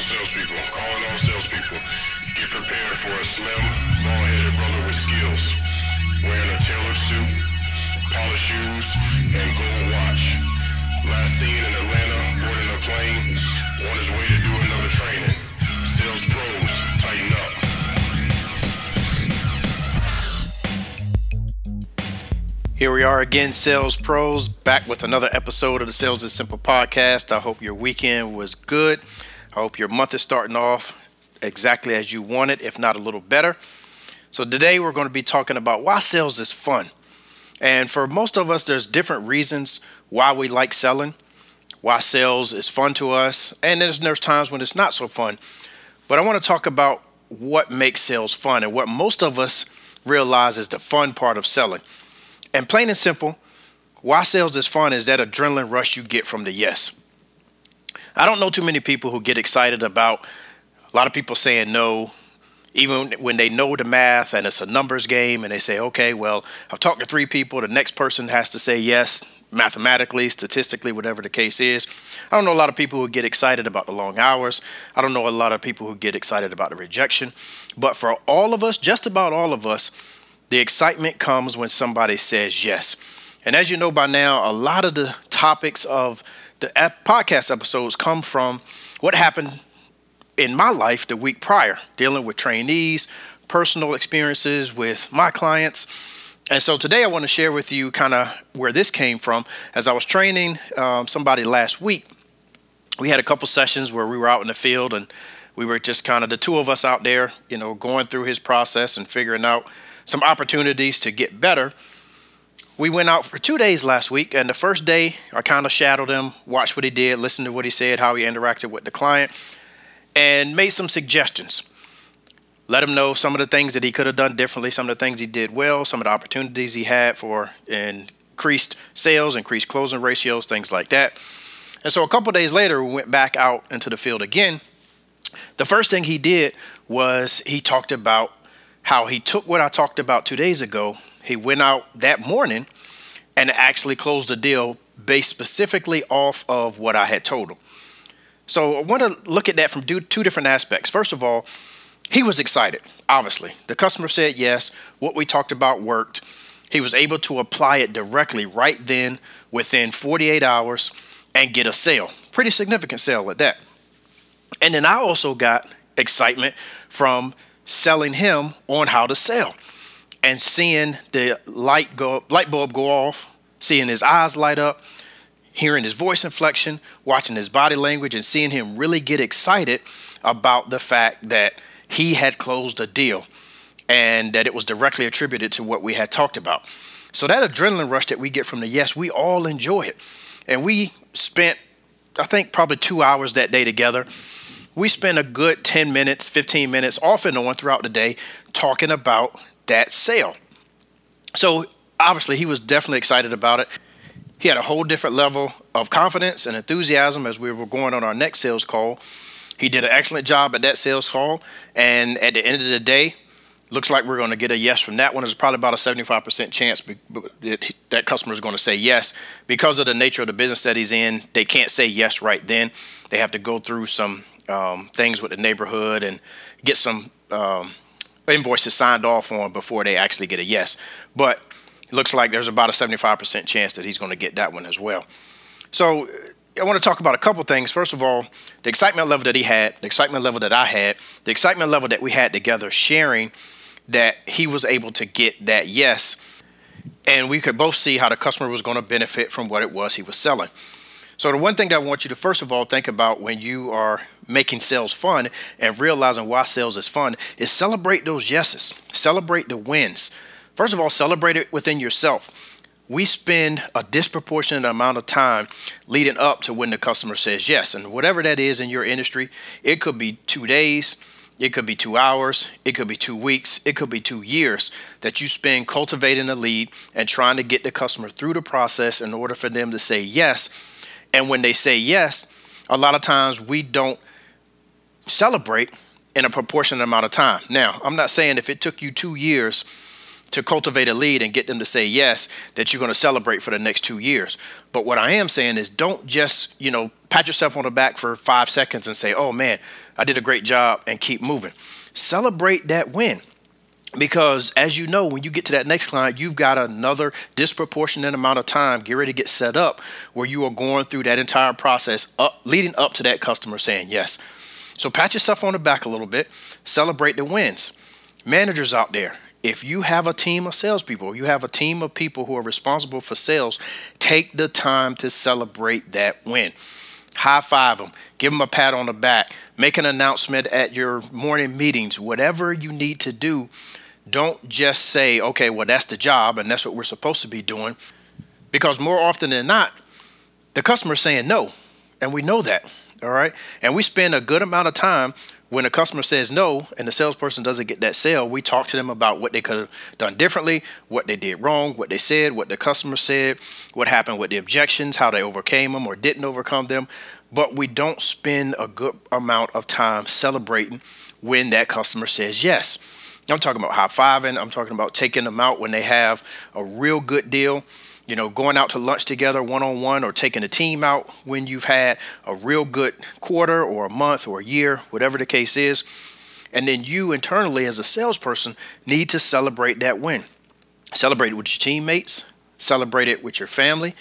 all salespeople, calling all salespeople. Get prepared for a slim, bald-headed brother with skills, wearing a tailored suit, polished shoes, and gold watch. Last seen in Atlanta, boarding a plane, on his way to do another training. Sales pros, tighten up. Here we are again, Sales Pros, back with another episode of the Sales is Simple podcast. I hope your weekend was good. I hope your month is starting off exactly as you wanted, if not a little better. So, today we're going to be talking about why sales is fun. And for most of us, there's different reasons why we like selling, why sales is fun to us, and there's, there's times when it's not so fun. But I want to talk about what makes sales fun and what most of us realize is the fun part of selling. And plain and simple, why sales is fun is that adrenaline rush you get from the yes. I don't know too many people who get excited about a lot of people saying no, even when they know the math and it's a numbers game and they say, okay, well, I've talked to three people, the next person has to say yes, mathematically, statistically, whatever the case is. I don't know a lot of people who get excited about the long hours. I don't know a lot of people who get excited about the rejection. But for all of us, just about all of us, the excitement comes when somebody says yes. And as you know by now, a lot of the topics of the podcast episodes come from what happened in my life the week prior, dealing with trainees, personal experiences with my clients. And so today I want to share with you kind of where this came from. As I was training um, somebody last week, we had a couple sessions where we were out in the field and we were just kind of the two of us out there, you know, going through his process and figuring out some opportunities to get better. We went out for two days last week, and the first day I kind of shadowed him, watched what he did, listened to what he said, how he interacted with the client, and made some suggestions. Let him know some of the things that he could have done differently, some of the things he did well, some of the opportunities he had for increased sales, increased closing ratios, things like that. And so a couple days later, we went back out into the field again. The first thing he did was he talked about how he took what I talked about two days ago. He went out that morning and actually closed the deal based specifically off of what I had told him. So I want to look at that from two different aspects. First of all, he was excited, obviously. The customer said yes. What we talked about worked. He was able to apply it directly right then within 48 hours and get a sale. Pretty significant sale at that. And then I also got excitement from selling him on how to sell and seeing the light go light bulb go off, seeing his eyes light up, hearing his voice inflection, watching his body language and seeing him really get excited about the fact that he had closed a deal and that it was directly attributed to what we had talked about. So that adrenaline rush that we get from the yes, we all enjoy it. And we spent I think probably 2 hours that day together we spent a good 10 minutes, 15 minutes off and on throughout the day talking about that sale. So obviously, he was definitely excited about it. He had a whole different level of confidence and enthusiasm as we were going on our next sales call. He did an excellent job at that sales call. And at the end of the day, looks like we're going to get a yes from that one. There's probably about a 75% chance that customer is going to say yes because of the nature of the business that he's in. They can't say yes right then. They have to go through some um, things with the neighborhood and get some um, invoices signed off on before they actually get a yes. But it looks like there's about a 75% chance that he's going to get that one as well. So I want to talk about a couple things. First of all, the excitement level that he had, the excitement level that I had, the excitement level that we had together sharing that he was able to get that yes. And we could both see how the customer was going to benefit from what it was he was selling. So the one thing that I want you to first of all think about when you are making sales fun and realizing why sales is fun is celebrate those yeses. Celebrate the wins. First of all, celebrate it within yourself. We spend a disproportionate amount of time leading up to when the customer says yes. And whatever that is in your industry, it could be two days, it could be two hours, it could be two weeks, it could be two years that you spend cultivating a lead and trying to get the customer through the process in order for them to say yes and when they say yes, a lot of times we don't celebrate in a proportionate amount of time. Now, I'm not saying if it took you two years to cultivate a lead and get them to say yes that you're going to celebrate for the next two years. But what I am saying is don't just, you know, pat yourself on the back for five seconds and say, oh man, I did a great job and keep moving. Celebrate that win. Because as you know, when you get to that next client, you've got another disproportionate amount of time get ready to get set up where you are going through that entire process up leading up to that customer saying yes. So pat yourself on the back a little bit, celebrate the wins. Managers out there, if you have a team of salespeople, you have a team of people who are responsible for sales, take the time to celebrate that win. High five them, give them a pat on the back, make an announcement at your morning meetings, whatever you need to do. Don't just say, okay, well, that's the job and that's what we're supposed to be doing. Because more often than not, the customer is saying no. And we know that. All right. And we spend a good amount of time when a customer says no and the salesperson doesn't get that sale, we talk to them about what they could have done differently, what they did wrong, what they said, what the customer said, what happened with the objections, how they overcame them or didn't overcome them. But we don't spend a good amount of time celebrating when that customer says yes. I'm talking about high fiving, I'm talking about taking them out when they have a real good deal you know, going out to lunch together one on one or taking a team out when you've had a real good quarter or a month or a year, whatever the case is. And then you internally, as a salesperson, need to celebrate that win. Celebrate it with your teammates, celebrate it with your family,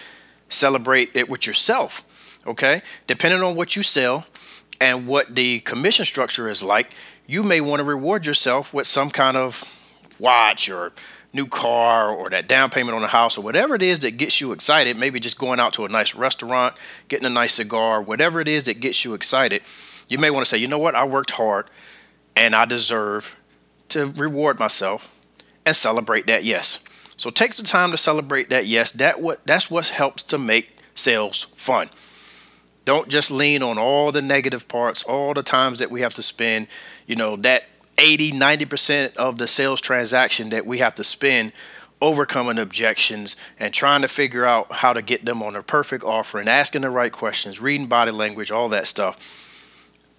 celebrate it with yourself. Okay? Depending on what you sell and what the commission structure is like, you may want to reward yourself with some kind of watch or new car or that down payment on a house or whatever it is that gets you excited, maybe just going out to a nice restaurant, getting a nice cigar, whatever it is that gets you excited, you may want to say, you know what, I worked hard and I deserve to reward myself and celebrate that yes. So take the time to celebrate that yes. That what that's what helps to make sales fun. Don't just lean on all the negative parts, all the times that we have to spend, you know, that 80, 90% of the sales transaction that we have to spend overcoming objections and trying to figure out how to get them on a perfect offer and asking the right questions, reading body language, all that stuff.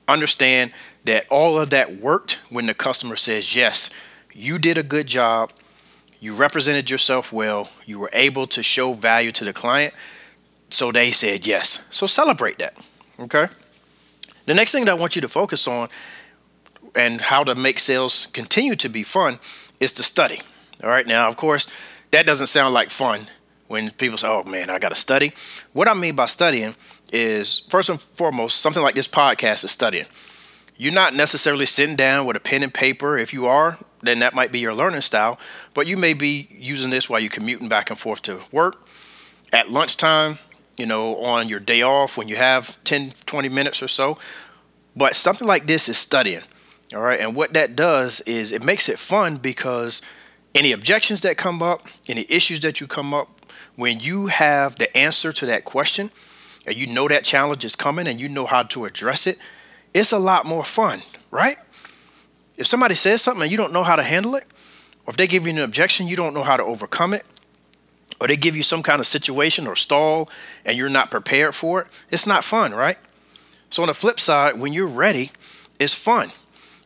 Understand that all of that worked when the customer says, Yes, you did a good job. You represented yourself well. You were able to show value to the client. So they said yes. So celebrate that. Okay. The next thing that I want you to focus on and how to make sales continue to be fun is to study. All right. Now, of course, that doesn't sound like fun when people say, oh man, I got to study. What I mean by studying is, first and foremost, something like this podcast is studying. You're not necessarily sitting down with a pen and paper. If you are, then that might be your learning style. But you may be using this while you're commuting back and forth to work, at lunchtime, you know, on your day off when you have 10, 20 minutes or so. But something like this is studying. All right. And what that does is it makes it fun because any objections that come up, any issues that you come up, when you have the answer to that question and you know that challenge is coming and you know how to address it, it's a lot more fun, right? If somebody says something and you don't know how to handle it, or if they give you an objection, you don't know how to overcome it, or they give you some kind of situation or stall and you're not prepared for it, it's not fun, right? So, on the flip side, when you're ready, it's fun.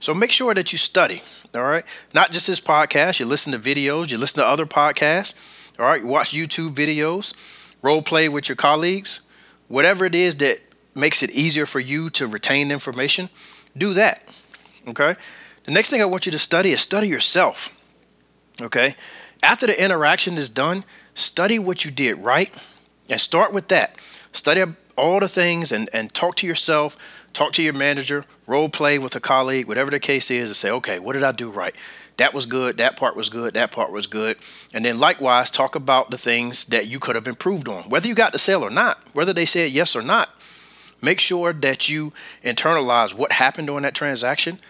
So make sure that you study, all right? Not just this podcast, you listen to videos, you listen to other podcasts, all right? You watch YouTube videos, role play with your colleagues, whatever it is that makes it easier for you to retain information, do that, okay? The next thing I want you to study is study yourself, okay? After the interaction is done, study what you did right and start with that. Study all the things and, and talk to yourself talk to your manager, role play with a colleague, whatever the case is, and say, okay, what did I do right? That was good. That part was good. That part was good. And then likewise, talk about the things that you could have improved on, whether you got the sale or not, whether they said yes or not. Make sure that you internalize what happened during that transaction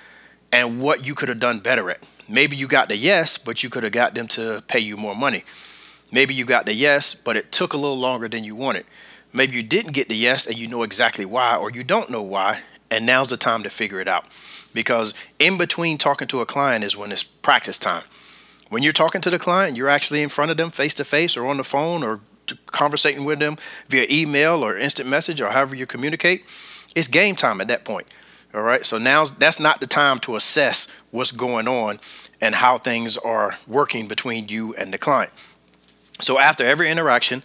and what you could have done better at. Maybe you got the yes, but you could have got them to pay you more money. Maybe you got the yes, but it took a little longer than you wanted. Maybe you didn't get the yes and you know exactly why, or you don't know why, and now's the time to figure it out. Because in between talking to a client is when it's practice time. When you're talking to the client, you're actually in front of them face to face or on the phone or conversating with them via email or instant message or however you communicate. It's game time at that point. All right. So now that's not the time to assess what's going on and how things are working between you and the client. So after every interaction,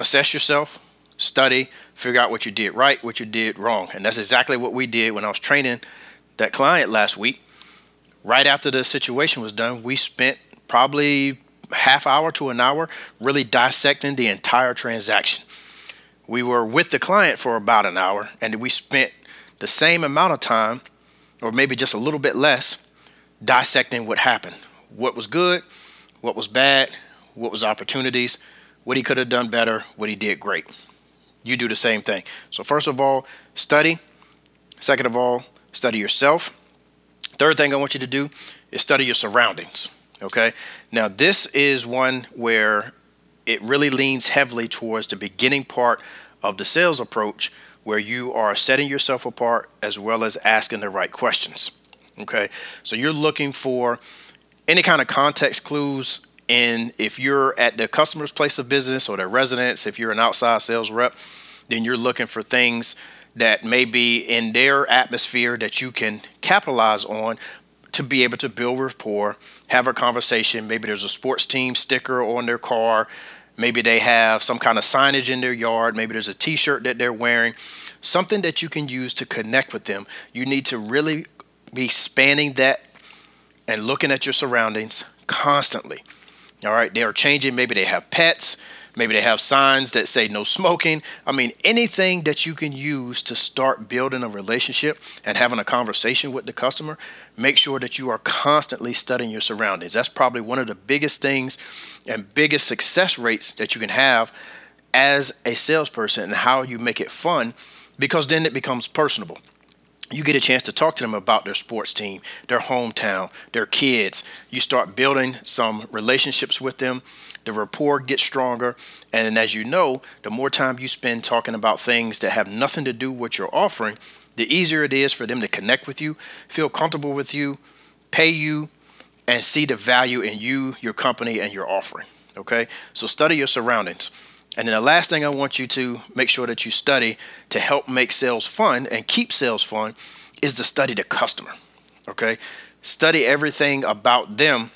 assess yourself, study, figure out what you did right, what you did wrong. And that's exactly what we did when I was training that client last week. Right after the situation was done, we spent probably half hour to an hour really dissecting the entire transaction. We were with the client for about an hour and we spent the same amount of time or maybe just a little bit less dissecting what happened. What was good, what was bad, what was opportunities, what he could have done better, what he did great. You do the same thing. So first of all, study. Second of all, study yourself. Third thing I want you to do is study your surroundings. Okay. Now, this is one where it really leans heavily towards the beginning part of the sales approach where you are setting yourself apart as well as asking the right questions. Okay. So you're looking for any kind of context clues in if you're at the customer's place of business or their residence, if you're an outside sales rep, then you're looking for things that may be in their atmosphere that you can capitalize on to be able to build rapport, have a conversation. Maybe there's a sports team sticker on their car. Maybe they have some kind of signage in their yard. Maybe there's a t shirt that they're wearing. Something that you can use to connect with them. You need to really be spanning that and looking at your surroundings constantly. All right, they are changing. Maybe they have pets. Maybe they have signs that say no smoking. I mean, anything that you can use to start building a relationship and having a conversation with the customer, make sure that you are constantly studying your surroundings. That's probably one of the biggest things and biggest success rates that you can have as a salesperson and how you make it fun because then it becomes personable you get a chance to talk to them about their sports team, their hometown, their kids. You start building some relationships with them. The rapport gets stronger. And as you know, the more time you spend talking about things that have nothing to do with what you're offering, the easier it is for them to connect with you, feel comfortable with you, pay you, and see the value in you, your company, and your offering. Okay? So study your surroundings. And then the last thing I want you to make sure that you study to help make sales fun and keep sales fun is to study the customer. Okay? Study everything about them.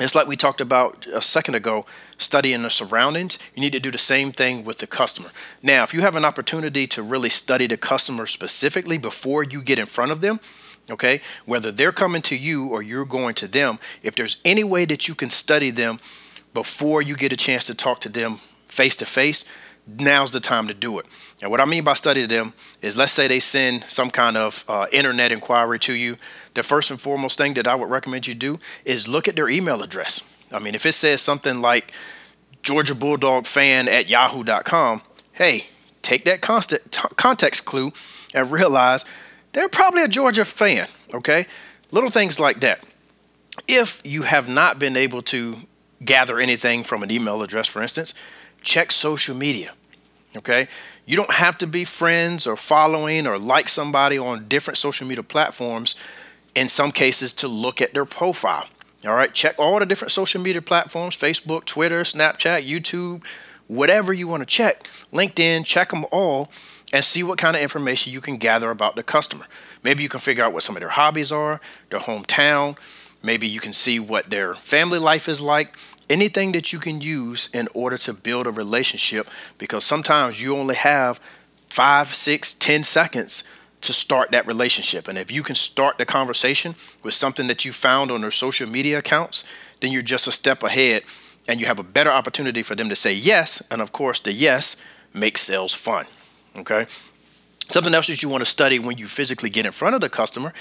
It's like we talked about a second ago, studying the surroundings. You need to do the same thing with the customer. Now, if you have an opportunity to really study the customer specifically before you get in front of them, okay, whether they're coming to you or you're going to them, if there's any way that you can study them before you get a chance to talk to them face to face, now's the time to do it. And what I mean by study them is let's say they send some kind of uh, internet inquiry to you. The first and foremost thing that I would recommend you do is look at their email address. I mean, if it says something like Georgia Bulldog fan at yahoo.com, hey, take that constant t- context clue and realize they're probably a Georgia fan, okay? Little things like that. If you have not been able to gather anything from an email address, for instance, check social media. Okay? You don't have to be friends or following or like somebody on different social media platforms in some cases to look at their profile. All right, check all the different social media platforms Facebook, Twitter, Snapchat, YouTube, whatever you want to check. LinkedIn, check them all and see what kind of information you can gather about the customer. Maybe you can figure out what some of their hobbies are, their hometown. Maybe you can see what their family life is like anything that you can use in order to build a relationship because sometimes you only have five, six, ten seconds to start that relationship. And if you can start the conversation with something that you found on their social media accounts, then you're just a step ahead and you have a better opportunity for them to say yes. And of course, the yes makes sales fun. Okay. Something else that you want to study when you physically get in front of the customer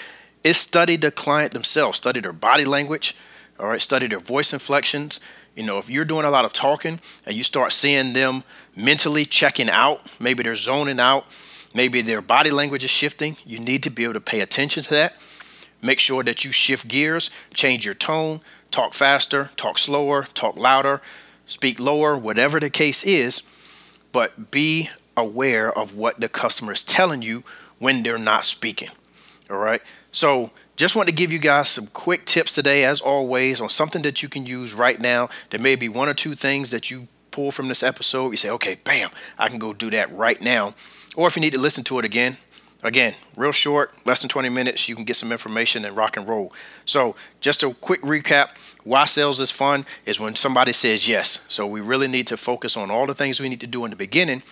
is study the client themselves, study their body language, all right, study their voice inflections. You know, if you're doing a lot of talking and you start seeing them mentally checking out, maybe they're zoning out, maybe their body language is shifting, you need to be able to pay attention to that. Make sure that you shift gears, change your tone, talk faster, talk slower, talk louder, speak lower, whatever the case is, but be aware of what the customer is telling you when they're not speaking. All right. So just want to give you guys some quick tips today, as always, on something that you can use right now. There may be one or two things that you pull from this episode. You say, okay, bam, I can go do that right now. Or if you need to listen to it again, Again, real short, less than 20 minutes, you can get some information and rock and roll. So, just a quick recap why sales is fun is when somebody says yes. So, we really need to focus on all the things we need to do in the beginning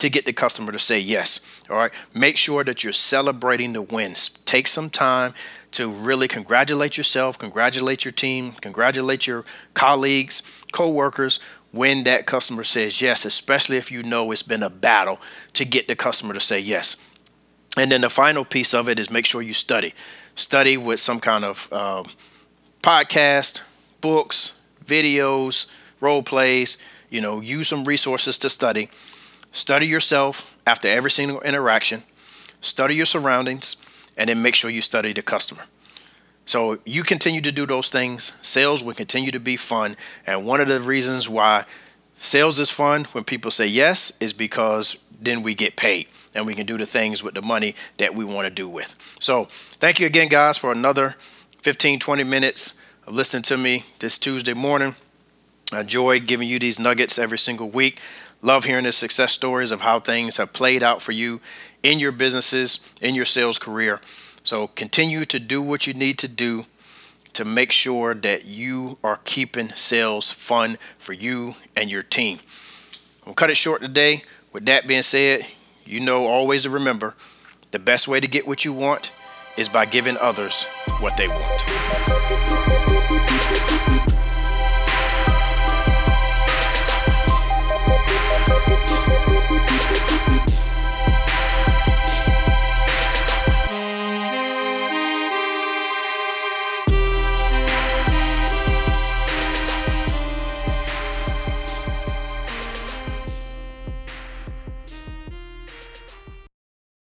to get the customer to say yes. All right. Make sure that you're celebrating the wins. Take some time to really congratulate yourself, congratulate your team, congratulate your colleagues, co-workers when that customer says yes, especially if you know it's been a battle to get the customer to say yes. And then the final piece of it is make sure you study. Study with some kind of uh, podcast, books, videos, role plays. You know, use some resources to study. Study yourself after every single interaction. Study your surroundings, and then make sure you study the customer. So you continue to do those things. Sales will continue to be fun. And one of the reasons why sales is fun when people say yes is because then we get paid and we can do the things with the money that we want to do with. So, thank you again, guys, for another 15, 20 minutes of listening to me this Tuesday morning. I enjoy giving you these nuggets every single week. Love hearing the success stories of how things have played out for you in your businesses, in your sales career. So, continue to do what you need to do to make sure that you are keeping sales fun for you and your team. I'm gonna cut it short today. With that being said, you know always to remember the best way to get what you want is by giving others what they want.